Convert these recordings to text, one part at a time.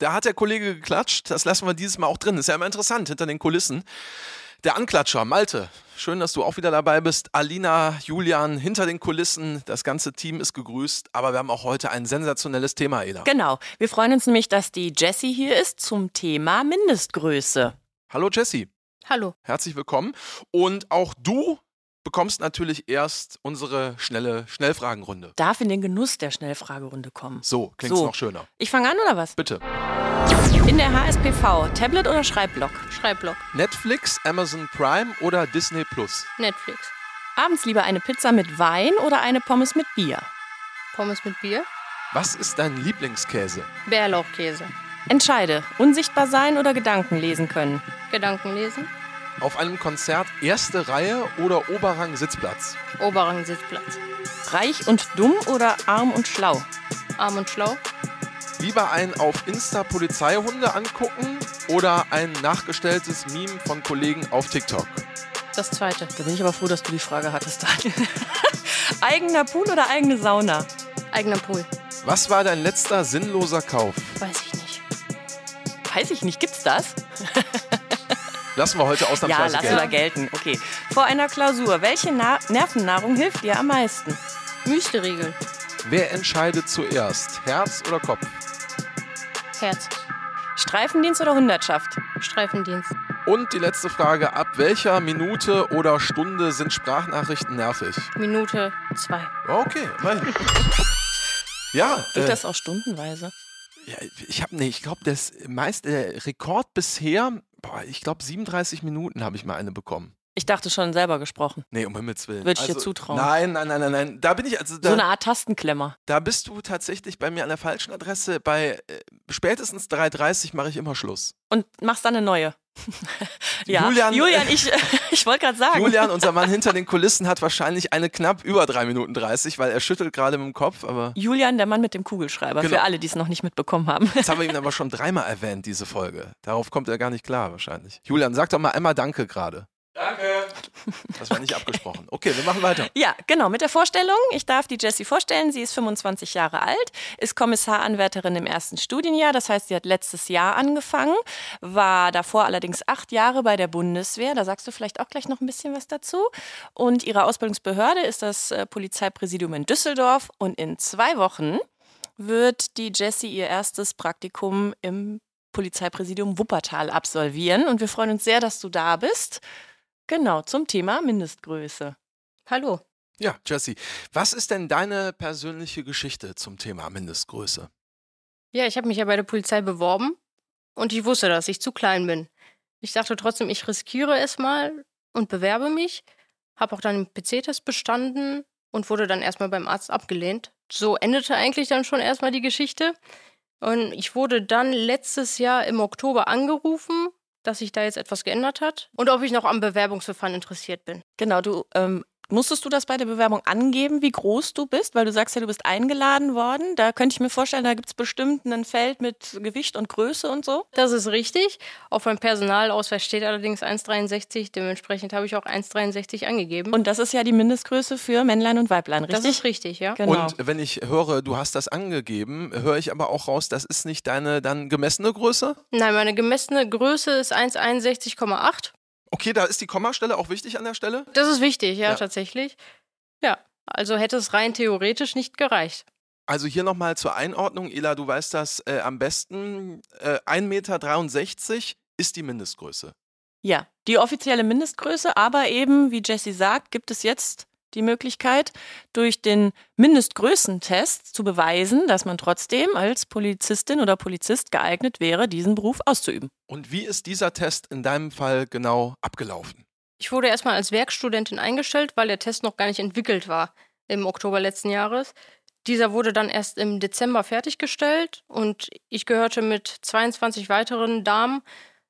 Da hat der Kollege geklatscht. Das lassen wir dieses Mal auch drin. Ist ja immer interessant hinter den Kulissen. Der Anklatscher, Malte. Schön, dass du auch wieder dabei bist. Alina, Julian, hinter den Kulissen. Das ganze Team ist gegrüßt. Aber wir haben auch heute ein sensationelles Thema, Ela. Genau. Wir freuen uns nämlich, dass die Jessie hier ist zum Thema Mindestgröße. Hallo, Jessie. Hallo. Herzlich willkommen. Und auch du bekommst natürlich erst unsere schnelle Schnellfragenrunde. Darf in den Genuss der Schnellfragerunde kommen. So, klingt So. noch schöner. Ich fange an oder was? Bitte. In der HSPV, Tablet oder Schreibblock? Schreibblock. Netflix, Amazon Prime oder Disney Plus? Netflix. Abends lieber eine Pizza mit Wein oder eine Pommes mit Bier? Pommes mit Bier. Was ist dein Lieblingskäse? Bärlauchkäse. Entscheide, unsichtbar sein oder Gedanken lesen können? Gedanken lesen. Auf einem Konzert erste Reihe oder Oberrang Sitzplatz? Oberrang Sitzplatz. Reich und dumm oder arm und schlau? Arm und schlau. Lieber ein auf Insta Polizeihunde angucken oder ein nachgestelltes Meme von Kollegen auf TikTok? Das zweite. Da bin ich aber froh, dass du die Frage hattest, Daniel. Eigener Pool oder eigene Sauna? Eigener Pool. Was war dein letzter sinnloser Kauf? Weiß ich nicht. Weiß ich nicht, gibt's das? Lassen wir heute Ja, ausnahmsweise lassen wir gelten. gelten. Okay. Vor einer Klausur, welche Na Nervennahrung hilft dir am meisten? Müsteriegel. Wer entscheidet zuerst? Herz oder Kopf? Herz. Streifendienst oder Hundertschaft? Streifendienst. Und die letzte Frage: Ab welcher Minute oder Stunde sind Sprachnachrichten nervig? Minute zwei. Okay, immerhin. Ja, Geht äh, das auch stundenweise? ja ich habe nee, ich glaube, das meiste der Rekord bisher, boah, ich glaube 37 Minuten habe ich mal eine bekommen. Ich dachte schon selber gesprochen. Nee, um Himmels Willen. Würde ich dir zutrauen. Nein, nein, nein, nein, nein. Da bin ich, also da, So eine Art Tastenklemmer. da bist du tatsächlich bei mir an der falschen Adresse. Bei äh, spätestens 3.30 mache ich immer Schluss. Und machst dann eine neue. ja, Julian- Julian, ich, ich wollte gerade sagen. Julian, unser Mann hinter den Kulissen, hat wahrscheinlich eine knapp über 3 Minuten 30, weil er schüttelt gerade mit dem Kopf, aber Julian, der Mann mit dem Kugelschreiber, Genau. für alle, die es noch nicht mitbekommen haben. jetzt haben wir ihn aber schon dreimal erwähnt, diese Folge. Darauf kommt er gar nicht klar wahrscheinlich. Julian, sag doch mal einmal Danke gerade. Danke. Das war nicht abgesprochen. Okay, wir machen weiter. Ja, genau, mit der Vorstellung. Ich darf die Jessie vorstellen. Sie ist 25 Jahre alt, ist Kommissaranwärterin im ersten Studienjahr. Das heißt, sie hat letztes Jahr angefangen, war davor allerdings acht Jahre bei der Bundeswehr. Da sagst du vielleicht auch gleich noch ein bisschen was dazu. Und ihre Ausbildungsbehörde ist das äh, Polizeipräsidium in Düsseldorf. Und in zwei Wochen wird die Jessie ihr erstes Praktikum im Polizeipräsidium Wuppertal absolvieren. Und wir freuen uns sehr, dass du da bist. Genau, zum Thema Mindestgröße. Hallo. Ja, Jesse, was ist denn deine persönliche Geschichte zum Thema Mindestgröße? Ja, ich habe mich ja bei der Polizei beworben und ich wusste, dass ich zu klein bin. Ich dachte trotzdem, ich riskiere es mal und bewerbe mich. Habe auch dann den PC-Test bestanden und wurde dann erstmal beim Arzt abgelehnt. So endete eigentlich dann schon erstmal die Geschichte. Und ich wurde dann letztes Jahr im Oktober angerufen, dass sich da jetzt etwas geändert hat und ob ich noch am Bewerbungsverfahren interessiert bin. Genau, du ähm, musstest du das bei der Bewerbung angeben, wie groß du bist, weil du sagst ja, du bist eingeladen worden. Da könnte ich mir vorstellen, da gibt es bestimmt ein Feld mit Gewicht und Größe und so. Das ist richtig. Auf meinem Personalausweis steht allerdings 1,63. Dementsprechend habe ich auch 1,63 angegeben. Und das ist ja die Mindestgröße für Männlein und Weiblein, richtig? das ist richtig, ja. Genau. Und wenn ich höre, du hast das angegeben, höre ich aber auch raus, das ist nicht deine dann gemessene Größe? Nein, meine gemessene Größe ist 1,61,8. Okay, da ist die Kommastelle auch wichtig an der Stelle. Das ist wichtig, ja, Ja. tatsächlich. Ja, also hätte es rein theoretisch nicht gereicht. Also hier nochmal zur Einordnung, Ela, du weißt das äh, am besten. Äh, 1,63 Meter ist die Mindestgröße. Ja, die offizielle Mindestgröße, aber eben, wie Jessie sagt, gibt es jetzt die Möglichkeit, durch den Mindestgrößentest zu beweisen, dass man trotzdem als Polizistin oder Polizist geeignet wäre, diesen Beruf auszuüben. Und wie ist dieser Test in deinem Fall genau abgelaufen? Ich wurde erstmal als Werkstudentin eingestellt, weil der Test noch gar nicht entwickelt war im Oktober letzten Jahres. Dieser wurde dann erst im Dezember fertiggestellt und ich gehörte mit 22 weiteren Damen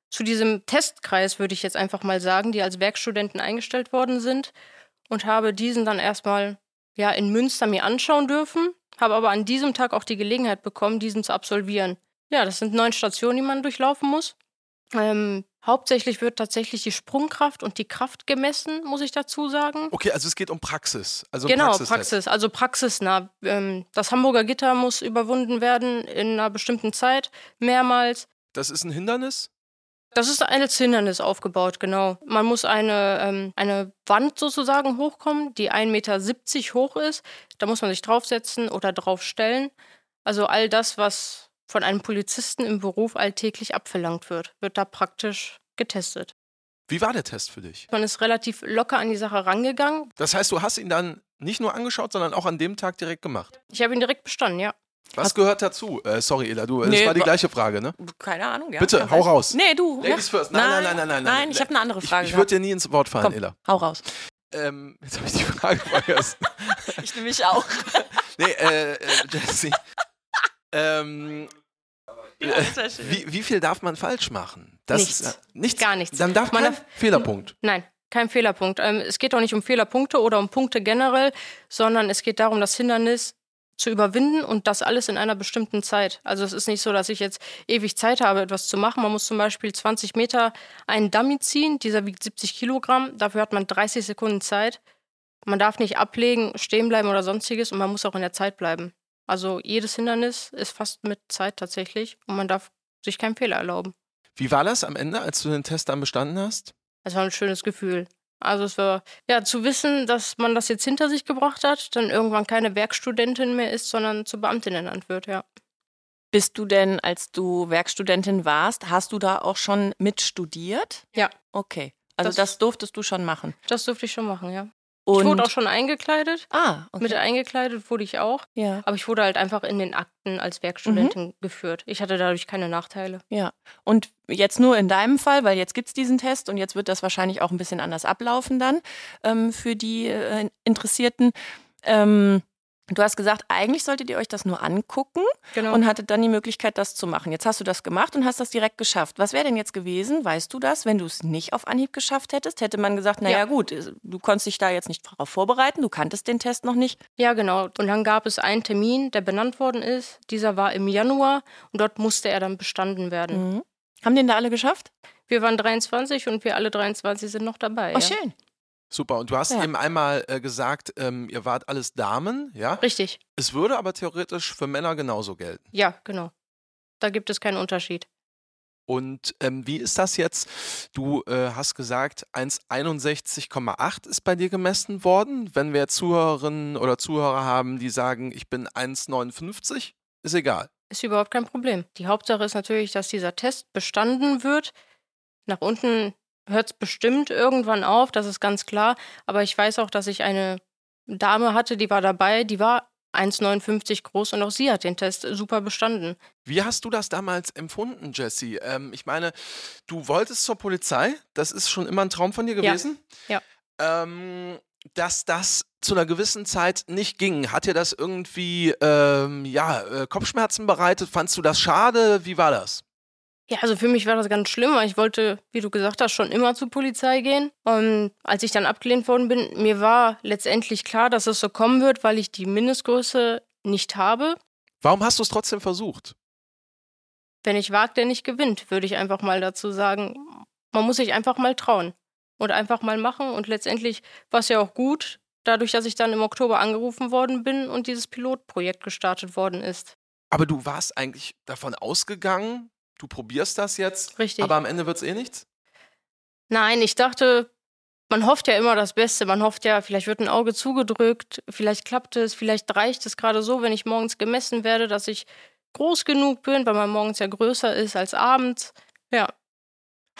zu diesem Testkreis, würde ich jetzt einfach mal sagen, die als Werkstudenten eingestellt worden sind und habe diesen dann erstmal ja in Münster mir anschauen dürfen, habe aber an diesem Tag auch die Gelegenheit bekommen, diesen zu absolvieren. Ja, das sind neun Stationen, die man durchlaufen muss. Ähm, hauptsächlich wird tatsächlich die Sprungkraft und die Kraft gemessen, muss ich dazu sagen. Okay, also es geht um Praxis. Also genau, Praxistest. Praxis, also praxisnah. Ähm, das Hamburger Gitter muss überwunden werden in einer bestimmten Zeit, mehrmals. Das ist ein Hindernis? Das ist als Hindernis aufgebaut, genau. Man muss eine, ähm, eine Wand sozusagen hochkommen, die 1,70 Meter hoch ist. Da muss man sich draufsetzen oder draufstellen. Also all das, was von einem Polizisten im Beruf alltäglich abverlangt wird, wird da praktisch getestet. Wie war der Test für dich? Man ist relativ locker an die Sache rangegangen. Das heißt, du hast ihn dann nicht nur angeschaut, sondern auch an dem Tag direkt gemacht. Ich habe ihn direkt bestanden, ja. Was gehört dazu? Äh, sorry, Ela, du, Nee, das war die gleiche Frage, ne? Keine Ahnung, ja. Bitte, hau raus. Nee, du. Ladies ja. first. Nein, nein, nein, nein, nein. Nein, ich habe eine andere Ich, Frage. ich würde dir nie ins Wort fallen, Komm, Ela. hau raus. Ähm, jetzt habe ich die Frage vergessen. Ich nehme mich auch. nee, äh, äh, Jesse. ähm, äh, wie, wie viel darf man falsch machen? Das Nichts. Ist, äh, nichts. Gar nichts. Dann darf Man man darf- Fehlerpunkt. Nein, kein Fehlerpunkt. Ähm, es geht auch nicht um Fehlerpunkte oder um Punkte generell, sondern es geht darum, das Hindernis zu überwinden und das alles in einer bestimmten Zeit. Also es ist nicht so, dass ich jetzt ewig Zeit habe, etwas zu machen. Man muss zum Beispiel 20 Meter einen Dummy ziehen, dieser wiegt 70 Kilogramm, dafür hat man 30 Sekunden Zeit. Man darf nicht ablegen, stehen bleiben oder sonstiges und man muss auch in der Zeit bleiben. Also jedes Hindernis ist fast mit Zeit tatsächlich und man darf sich keinen Fehler erlauben. Wie war das am Ende, als du den Test dann bestanden hast? Es war ein schönes Gefühl. Also es war, ja, zu wissen, dass man das jetzt hinter sich gebracht hat, dann irgendwann keine Werkstudentin mehr ist, sondern zur Beamtin ernannt wird, ja. Bist du denn, als du Werkstudentin warst, hast du da auch schon mitstudiert? Ja. Okay. Also Das- das, durftest du schon machen. Das durfte ich schon machen, ja. Und ich wurde auch schon eingekleidet. ah, okay. Mit eingekleidet wurde ich auch. ja. Aber ich wurde halt einfach in den Akten als Werkstudentin geführt. Ich hatte dadurch keine Nachteile. Ja, und jetzt nur in deinem Fall, weil jetzt gibt es diesen Test und jetzt wird das wahrscheinlich auch ein bisschen anders ablaufen dann ähm, für die äh, Interessierten. Ähm, du hast gesagt, eigentlich solltet ihr euch das nur angucken Genau. und hattet dann die Möglichkeit, das zu machen. Jetzt hast du das gemacht und hast das direkt geschafft. Was wäre denn jetzt gewesen, weißt du das, wenn du es nicht auf Anhieb geschafft hättest? Hätte man gesagt, naja Ja. gut, du konntest dich da jetzt nicht darauf vorbereiten, du kanntest den Test noch nicht. ja, genau. Und dann gab es einen Termin, der benannt worden ist. Dieser war im Januar und dort musste er dann bestanden werden. Mhm. Haben den da alle geschafft? Wir waren 23 und wir alle 23 sind noch dabei. Oh, ja. schön. Super. Und du hast Ja. eben einmal äh, gesagt, ähm, ihr wart alles Damen, ja? Richtig. Es würde aber theoretisch für Männer genauso gelten. Ja, genau. Da gibt es keinen Unterschied. Und ähm, wie ist das jetzt? Du äh, hast gesagt, 1,61,8 ist bei dir gemessen worden. Wenn wir Zuhörerinnen oder Zuhörer haben, die sagen, ich bin 1,59, ist egal. Ist überhaupt kein Problem. Die Hauptsache ist natürlich, dass dieser Test bestanden wird. Nach unten hört es bestimmt irgendwann auf, das ist ganz klar. Aber ich weiß auch, dass ich eine Dame hatte, die war dabei, die war 1,59 groß und auch sie hat den Test super bestanden. Wie hast du das damals empfunden, Jesse? Ähm, ich meine, du wolltest zur Polizei, das ist schon immer ein Traum von dir Ja. gewesen. Ja. Ähm, dass das zu einer gewissen Zeit nicht ging. Hat dir das irgendwie ähm, ja, äh, Kopfschmerzen bereitet? Fandst du das schade? Wie war das? Ja, also für mich war das ganz schlimm, weil ich wollte, wie du gesagt hast, schon immer zur Polizei gehen. Und als ich dann abgelehnt worden bin, mir war letztendlich klar, dass es so kommen wird, weil ich die Mindestgröße nicht habe. Warum hast du es trotzdem versucht? Wenn ich wagt, der nicht gewinnt, würde ich einfach mal dazu sagen. Man muss sich einfach mal trauen und einfach mal machen. Und letztendlich war es ja auch gut, dadurch, dass ich dann im Oktober angerufen worden bin und dieses Pilotprojekt gestartet worden ist. Aber du warst eigentlich davon ausgegangen, du probierst das jetzt, Richtig. aber am Ende wird es eh nichts? Nein, ich dachte, man hofft ja immer das Beste. Man hofft ja, vielleicht wird ein Auge zugedrückt, vielleicht klappt es, vielleicht reicht es gerade so, wenn ich morgens gemessen werde, dass ich groß genug bin, weil man morgens ja größer ist als abends. Ja,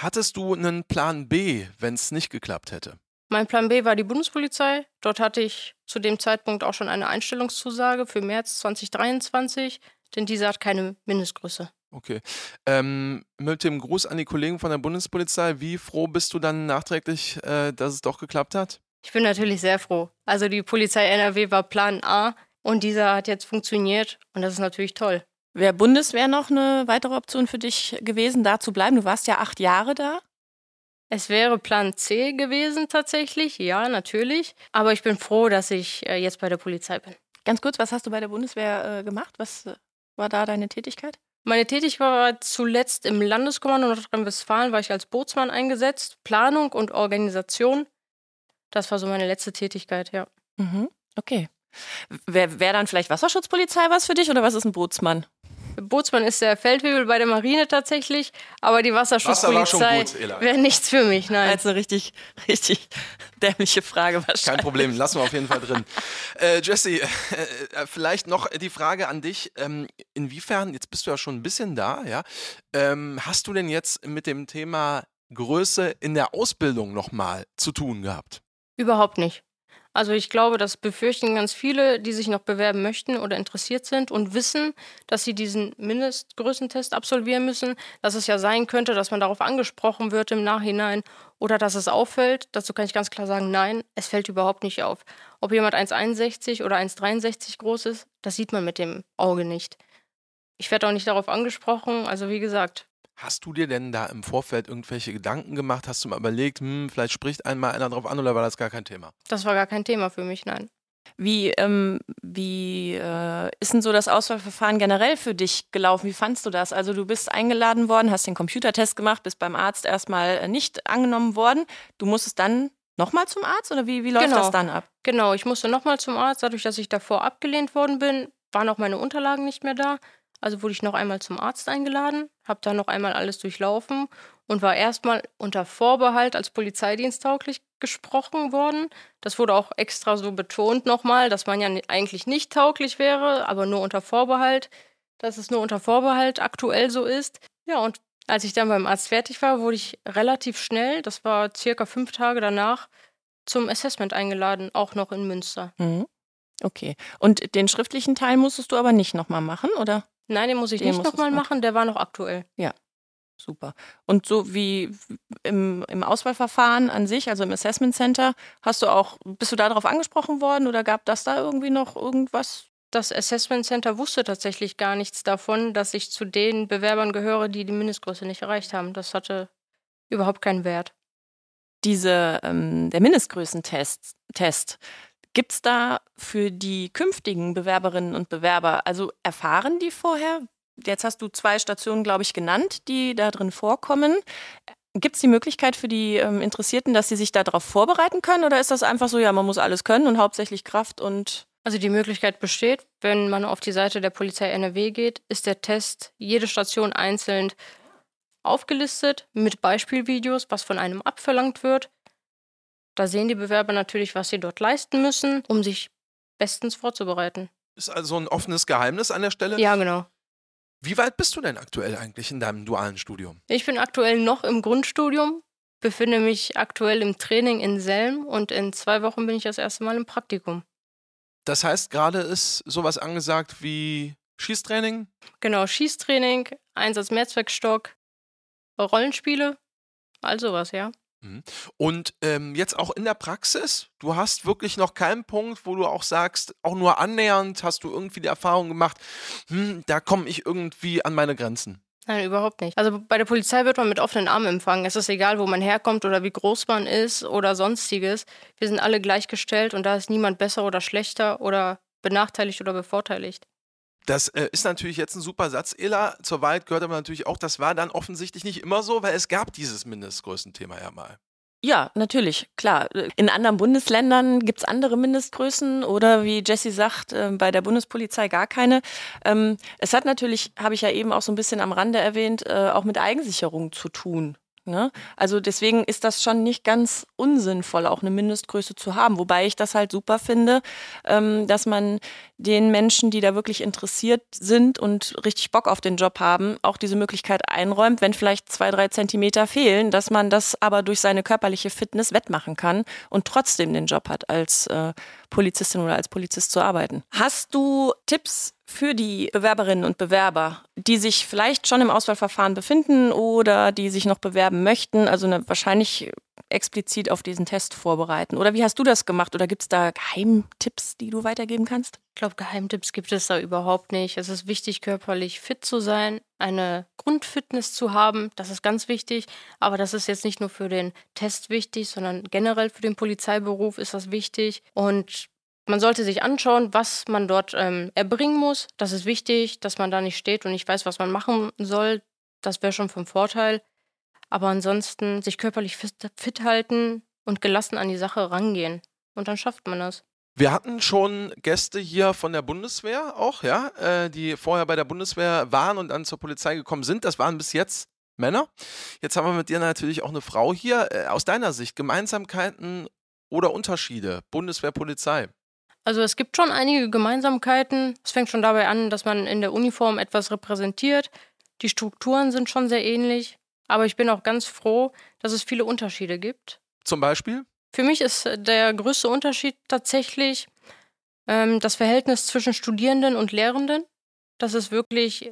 Hattest du einen Plan B, wenn es nicht geklappt hätte? Mein Plan B war die Bundespolizei. Dort hatte ich zu dem Zeitpunkt auch schon eine Einstellungszusage für März 2023, denn diese hat keine Mindestgröße. Okay. Ähm, mit dem Gruß an die Kollegen von der Bundespolizei, wie froh bist du dann nachträglich, äh, dass es doch geklappt hat? Ich bin natürlich sehr froh. Also die Polizei NRW war Plan A und dieser hat jetzt funktioniert und das ist natürlich toll. Wäre Bundeswehr noch eine weitere Option für dich gewesen, da zu bleiben? Du warst ja acht Jahre da. Es wäre Plan C gewesen tatsächlich, ja, natürlich. Aber ich bin froh, dass ich äh, jetzt bei der Polizei bin. Ganz kurz, was hast du bei der Bundeswehr äh, gemacht? Was äh, war da deine Tätigkeit? Meine Tätigkeit war zuletzt im Landeskommando Nordrhein-Westfalen, war ich als Bootsmann eingesetzt. Planung und Organisation. Das war so meine letzte Tätigkeit, ja. Mhm. Okay. Wäre wär dann vielleicht Wasserschutzpolizei was für dich oder was ist ein Bootsmann? Bootsmann ist der Feldwebel bei der Marine tatsächlich, aber die Wasserschutzpolizei wäre nichts für mich, nein. Das ist eine richtig, richtig dämliche Frage wahrscheinlich. Kein Problem, lassen wir auf jeden Fall drin. Äh, Jesse, äh, äh, vielleicht noch die Frage an dich. Ähm, inwiefern, jetzt bist du ja schon ein bisschen da, ja, ähm, hast du denn jetzt mit dem Thema Größe in der Ausbildung nochmal zu tun gehabt? Überhaupt nicht. Also ich glaube, das befürchten ganz viele, die sich noch bewerben möchten oder interessiert sind und wissen, dass sie diesen Mindestgrößentest absolvieren müssen, dass es ja sein könnte, dass man darauf angesprochen wird im Nachhinein oder dass es auffällt. Dazu kann ich ganz klar sagen, nein, es fällt überhaupt nicht auf. Ob jemand 1,61 oder 1,63 groß ist, das sieht man mit dem Auge nicht. Ich werde auch nicht darauf angesprochen. Also wie gesagt, Hast du dir denn da im Vorfeld irgendwelche Gedanken gemacht? Hast du mal überlegt, hm, vielleicht spricht einmal einer drauf an oder war das gar kein Thema? Das war gar kein Thema für mich, nein. Wie, ähm, wie äh, ist denn so das Auswahlverfahren generell für dich gelaufen? Wie fandst du das? Also du bist eingeladen worden, hast den Computertest gemacht, bist beim Arzt erstmal äh, nicht angenommen worden. Du musstest dann nochmal zum Arzt oder wie, wie läuft genau. das dann ab? Genau, ich musste nochmal zum Arzt, dadurch, dass ich davor abgelehnt worden bin, waren auch meine Unterlagen nicht mehr da. Also wurde ich noch einmal zum Arzt eingeladen, habe da noch einmal alles durchlaufen und war erstmal unter Vorbehalt als polizeidiensttauglich gesprochen worden. Das wurde auch extra so betont nochmal, dass man ja eigentlich nicht tauglich wäre, aber nur unter Vorbehalt, dass es nur unter Vorbehalt aktuell so ist. Ja, und als ich dann beim Arzt fertig war, wurde ich relativ schnell, das war circa fünf Tage danach, zum Assessment eingeladen, auch noch in Münster. Mhm. Okay. Und den schriftlichen Teil musstest du aber nicht nochmal machen, oder? Nein, den muss ich den nicht nochmal machen, der war noch aktuell. Ja, super. Und so wie im, im Auswahlverfahren an sich, also im Assessment Center, hast du auch, bist du darauf angesprochen worden oder gab das da irgendwie noch irgendwas? Das Assessment Center wusste tatsächlich gar nichts davon, dass ich zu den Bewerbern gehöre, die die Mindestgröße nicht erreicht haben. Das hatte überhaupt keinen Wert. Diese, ähm, der Mindestgrößentest, Test, Gibt es da für die künftigen Bewerberinnen und Bewerber, also erfahren die vorher? Jetzt hast du zwei Stationen, glaube ich, genannt, die da drin vorkommen. Gibt es die Möglichkeit für die ähm, Interessierten, dass sie sich darauf vorbereiten können? Oder ist das einfach so, ja, man muss alles können und hauptsächlich Kraft und. Also die Möglichkeit besteht, wenn man auf die Seite der Polizei NRW geht, ist der Test jede Station einzeln aufgelistet mit Beispielvideos, was von einem abverlangt wird. Da sehen die Bewerber natürlich, was sie dort leisten müssen, um sich bestens vorzubereiten. Ist also ein offenes Geheimnis an der Stelle? Ja, genau. Wie weit bist du denn aktuell eigentlich in deinem dualen Studium? Ich bin aktuell noch im Grundstudium, befinde mich aktuell im Training in Selm und in zwei Wochen bin ich das erste Mal im Praktikum. Das heißt, gerade ist sowas angesagt wie Schießtraining? Genau, Schießtraining, Einsatz Mehrzweckstock, Rollenspiele, all sowas, ja. Mhm. Und ähm, jetzt auch in der Praxis, du hast wirklich noch keinen Punkt, wo du auch sagst, auch nur annähernd hast du irgendwie die Erfahrung gemacht, hm, da komme ich irgendwie an meine Grenzen. Nein, überhaupt nicht. Also bei der Polizei wird man mit offenen Armen empfangen. Es ist egal, wo man herkommt oder wie groß man ist oder sonstiges. Wir sind alle gleichgestellt und da ist niemand besser oder schlechter oder benachteiligt oder bevorteiligt. Das äh, ist natürlich jetzt ein super Satz. Ela, zur Wahrheit gehört aber natürlich auch, das war dann offensichtlich nicht immer so, weil es gab dieses Mindestgrößenthema ja mal. Ja, natürlich, klar. In anderen Bundesländern gibt es andere Mindestgrößen oder wie Jesse sagt, äh, bei der Bundespolizei gar keine. Ähm, es hat natürlich, habe ich ja eben auch so ein bisschen am Rande erwähnt, äh, auch mit Eigensicherung zu tun. Ne? Also deswegen ist das schon nicht ganz unsinnvoll, auch eine Mindestgröße zu haben. Wobei ich das halt super finde, ähm, dass man den Menschen, die da wirklich interessiert sind und richtig Bock auf den Job haben, auch diese Möglichkeit einräumt, wenn vielleicht zwei, drei Zentimeter fehlen, dass man das aber durch seine körperliche Fitness wettmachen kann und trotzdem den Job hat, als äh, Polizistin oder als Polizist zu arbeiten. Hast du Tipps für die Bewerberinnen und Bewerber, die sich vielleicht schon im Auswahlverfahren befinden oder die sich noch bewerben möchten, also eine, wahrscheinlich explizit auf diesen Test vorbereiten? Oder wie hast du das gemacht? Oder gibt es da Geheimtipps, die du weitergeben kannst? Ich glaube, Geheimtipps gibt es da überhaupt nicht. Es ist wichtig, körperlich fit zu sein, eine Grundfitness zu haben. Das ist ganz wichtig. Aber das ist jetzt nicht nur für den Test wichtig, sondern generell für den Polizeiberuf ist das wichtig. Und man sollte sich anschauen, was man dort ähm, erbringen muss. Das ist wichtig, dass man da nicht steht und nicht weiß, was man machen soll. Das wäre schon vom Vorteil. Aber ansonsten sich körperlich fit, fit halten und gelassen an die Sache rangehen. Und dann schafft man das. Wir hatten schon Gäste hier von der Bundeswehr auch, ja, äh, die vorher bei der Bundeswehr waren und dann zur Polizei gekommen sind. Das waren bis jetzt Männer. Jetzt haben wir mit dir natürlich auch eine Frau hier. Äh, aus deiner Sicht, Gemeinsamkeiten oder Unterschiede, Bundeswehr, Polizei? Also es gibt schon einige Gemeinsamkeiten. Es fängt schon dabei an, dass man in der Uniform etwas repräsentiert. Die Strukturen sind schon sehr ähnlich. Aber ich bin auch ganz froh, dass es viele Unterschiede gibt. Zum Beispiel? Für mich ist der größte Unterschied tatsächlich ähm, das Verhältnis zwischen Studierenden und Lehrenden. Das ist wirklich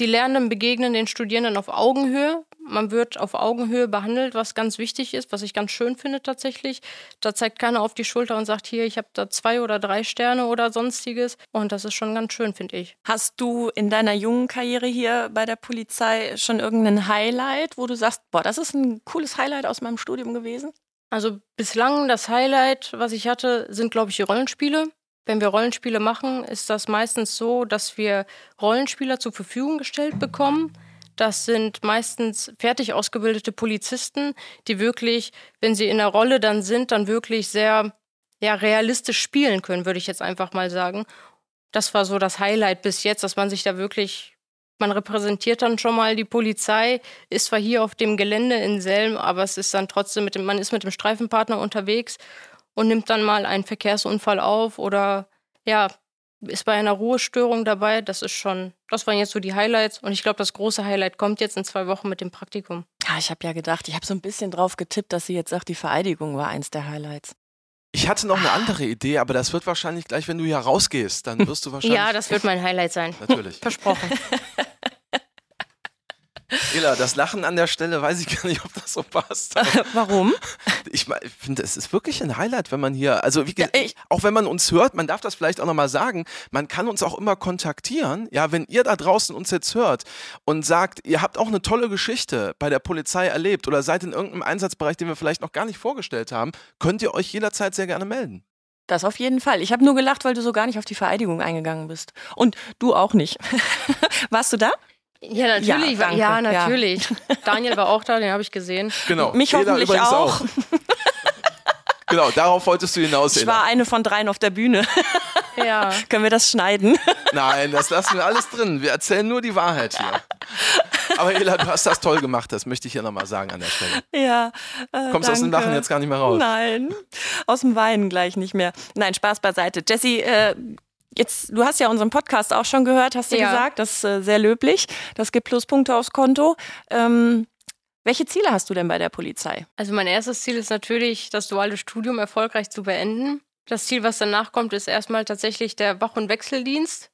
die Lernenden begegnen den Studierenden auf Augenhöhe. Man wird auf Augenhöhe behandelt, was ganz wichtig ist, was ich ganz schön finde tatsächlich. Da zeigt keiner auf die Schulter und sagt, hier, ich habe da zwei oder drei Sterne oder sonstiges. Und das ist schon ganz schön, finde ich. Hast du in deiner jungen Karriere hier bei der Polizei schon irgendein Highlight, wo du sagst, boah, das ist ein cooles Highlight aus meinem Studium gewesen? Also bislang das Highlight, was ich hatte, sind, glaube ich, die Rollenspiele. Wenn wir Rollenspiele machen, ist das meistens so, dass wir Rollenspieler zur Verfügung gestellt bekommen. Das sind meistens fertig ausgebildete Polizisten, die wirklich, wenn sie in der Rolle dann sind, dann wirklich sehr ja, realistisch spielen können, würde ich jetzt einfach mal sagen. Das war so das Highlight bis jetzt, dass man sich da wirklich, man repräsentiert dann schon mal die Polizei, ist zwar hier auf dem Gelände in Selm, aber es ist dann trotzdem mit dem, man ist mit dem Streifenpartner unterwegs und nimmt dann mal einen Verkehrsunfall auf oder ja, ist bei einer Ruhestörung dabei. Das ist schon, das waren jetzt so die Highlights. Und ich glaube, das große Highlight kommt jetzt in zwei Wochen mit dem Praktikum. Ja, ich habe ja gedacht, ich habe so ein bisschen drauf getippt, dass sie jetzt sagt, die Vereidigung war eins der Highlights. Ich hatte noch eine andere Idee, aber das wird wahrscheinlich gleich, wenn du hier rausgehst, dann wirst du wahrscheinlich. Ja, das wird mein Highlight sein. Natürlich. Versprochen. Ela, das Lachen an der Stelle weiß ich gar nicht, ob das so passt. Warum? Ich, ich finde, es ist wirklich ein Highlight, wenn man hier, also wie, ja, auch wenn man uns hört, man darf das vielleicht auch nochmal sagen, man kann uns auch immer kontaktieren. Ja, wenn ihr da draußen uns jetzt hört und sagt, ihr habt auch eine tolle Geschichte bei der Polizei erlebt oder seid in irgendeinem Einsatzbereich, den wir vielleicht noch gar nicht vorgestellt haben, könnt ihr euch jederzeit sehr gerne melden. Das auf jeden Fall. Ich habe nur gelacht, weil du so gar nicht auf die Vereidigung eingegangen bist. Und du auch nicht. Warst du da? Ja, natürlich. Ja, ja natürlich. Ja. Daniel war auch da, den habe ich gesehen. Genau. Mich Eda hoffentlich auch. auch. genau, darauf wolltest du hinaus. Ich war eine von dreien auf der Bühne. Ja. Können wir das schneiden? Nein, das lassen wir alles drin. Wir erzählen nur die Wahrheit hier. Aber Ela, du hast das toll gemacht, das möchte ich hier nochmal sagen an der Stelle. Ja. Äh, Kommst du aus dem Lachen jetzt gar nicht mehr raus? Nein, aus dem Weinen gleich nicht mehr. Nein, Spaß beiseite. Jessie, äh, Jetzt, du hast ja unseren Podcast auch schon gehört, hast du ja. gesagt. Das ist äh, sehr löblich. Das gibt Pluspunkte aufs Konto. Ähm, welche Ziele hast du denn bei der Polizei? Also mein erstes Ziel ist natürlich, das duale Studium erfolgreich zu beenden. Das Ziel, was danach kommt, ist erstmal tatsächlich der Wach- und Wechseldienst.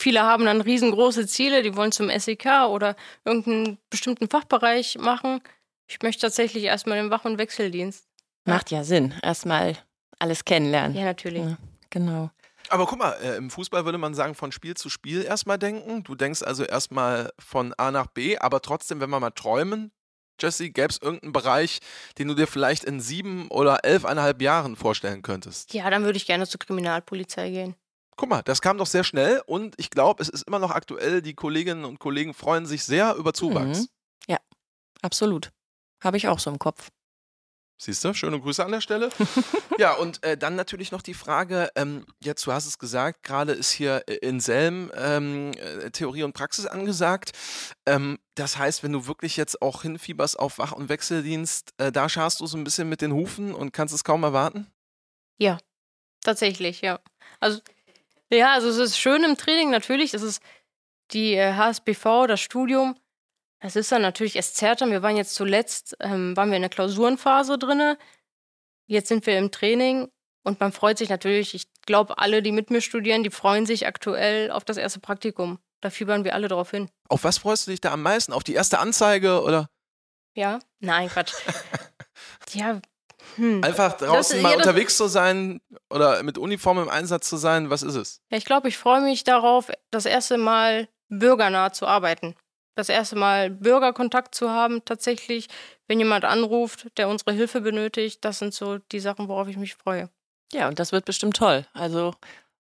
Viele haben dann riesengroße Ziele, die wollen zum SEK oder irgendeinen bestimmten Fachbereich machen. Ich möchte tatsächlich erstmal den Wach- und Wechseldienst. Macht ja Sinn. Erstmal alles kennenlernen. Ja, natürlich. Ja, genau. Aber guck mal, äh, im Fußball würde man sagen, von Spiel zu Spiel erstmal denken. Du denkst also erstmal von A nach B, aber trotzdem, wenn wir mal träumen, Jesse, gäbe es irgendeinen Bereich, den du dir vielleicht in sieben oder elfeinhalb Jahren vorstellen könntest? Ja, dann würde ich gerne zur Kriminalpolizei gehen. Guck mal, das kam doch sehr schnell und ich glaube, es ist immer noch aktuell. Die Kolleginnen und Kollegen freuen sich sehr über Zuwachs. Mhm. Ja, absolut. Habe ich auch so im Kopf. Siehst du, schöne Grüße an der Stelle. ja, und äh, dann natürlich noch die Frage, ähm, jetzt, du hast es gesagt, gerade ist hier äh, in Selm ähm, äh, Theorie und Praxis angesagt. Ähm, das heißt, wenn du wirklich jetzt auch hinfieberst auf Wach- und Wechseldienst, äh, da scharst du so ein bisschen mit den Hufen und kannst es kaum erwarten? Ja, tatsächlich, ja. Also, ja, also es ist schön im Training natürlich, das ist die HSBV, äh, das Studium, es ist dann natürlich, dann. Wir waren jetzt zuletzt, ähm, waren wir in der Klausurenphase drin. Jetzt sind wir im Training und man freut sich natürlich. Ich glaube, alle, die mit mir studieren, die freuen sich aktuell auf das erste Praktikum. Da fiebern wir alle drauf hin. Auf was freust du dich da am meisten? Auf die erste Anzeige oder? Ja, nein, Quatsch. ja. Hm. Einfach draußen das, mal ja, unterwegs zu sein oder mit Uniform im Einsatz zu sein, was ist es? Ja, ich glaube, ich freue mich darauf, das erste Mal bürgernah zu arbeiten das erste Mal Bürgerkontakt zu haben, tatsächlich, wenn jemand anruft, der unsere Hilfe benötigt, das sind so die Sachen, worauf ich mich freue. Ja, und das wird bestimmt toll. Also,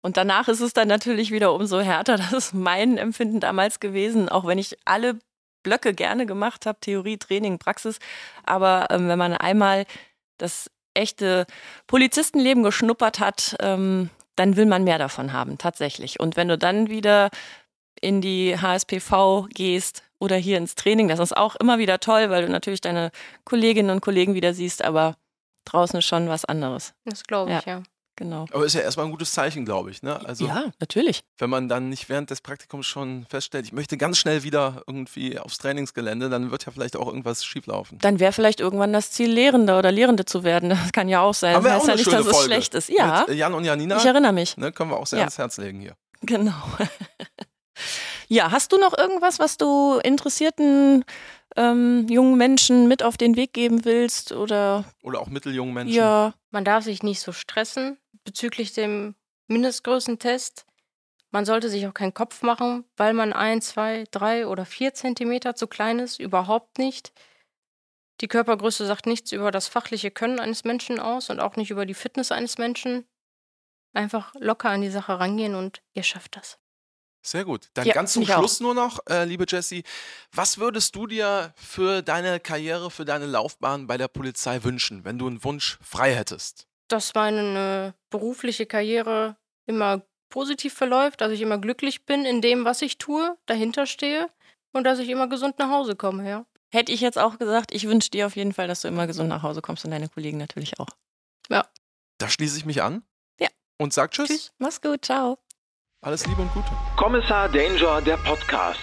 und danach ist es dann natürlich wieder umso härter. Das ist mein Empfinden damals gewesen, auch wenn ich alle Blöcke gerne gemacht habe, Theorie, Training, Praxis. Aber ähm, wenn man einmal das echte Polizistenleben geschnuppert hat, ähm, dann will man mehr davon haben, tatsächlich. Und wenn du dann wieder in die HSPV gehst oder hier ins Training, das ist auch immer wieder toll, weil du natürlich deine Kolleginnen und Kollegen wieder siehst, aber draußen ist schon was anderes. Das glaube ich, ja. ja. Genau. Aber ist ja erstmal ein gutes Zeichen, glaube ich. Ne? Also, ja, natürlich. Wenn man dann nicht während des Praktikums schon feststellt, ich möchte ganz schnell wieder irgendwie aufs Trainingsgelände, dann wird ja vielleicht auch irgendwas schieflaufen. Dann wäre vielleicht irgendwann das Ziel, Lehrender oder Lehrende zu werden. Das kann ja auch sein. Aber das heißt ja nicht, dass es schlecht ist. Ja. Mit Jan und Janina. Ich erinnere mich. Ne, können wir auch sehr ja. ans Herz legen hier. Genau. ja, hast du noch irgendwas, was du interessierten ähm, jungen Menschen mit auf den Weg geben willst oder oder auch mitteljungen Menschen. Ja, man darf sich nicht so stressen bezüglich dem Mindestgrößentest. Man sollte sich auch keinen Kopf machen, weil man ein, zwei, drei oder vier Zentimeter zu klein ist. Überhaupt nicht. Die Körpergröße sagt nichts über das fachliche Können eines Menschen aus und auch nicht über die Fitness eines Menschen. Einfach locker an die Sache rangehen und ihr schafft das. Sehr gut. Dann ja, ganz zum Schluss auch. nur noch, äh, liebe Jessie, was würdest du dir für deine Karriere, für deine Laufbahn bei der Polizei wünschen, wenn du einen Wunsch frei hättest? Dass meine berufliche Karriere immer positiv verläuft, dass ich immer glücklich bin in dem, was ich tue, dahinter stehe und dass ich immer gesund nach Hause komme, ja. Hätte ich jetzt auch gesagt, ich wünsche dir auf jeden Fall, dass du immer gesund nach Hause kommst und deine Kollegen natürlich auch. Ja. Da schließe ich mich an. Ja. Und sag Tschüss. Tschüss. Mach's gut. Ciao. Alles Liebe und Gute. Kommissar Danger, der Podcast.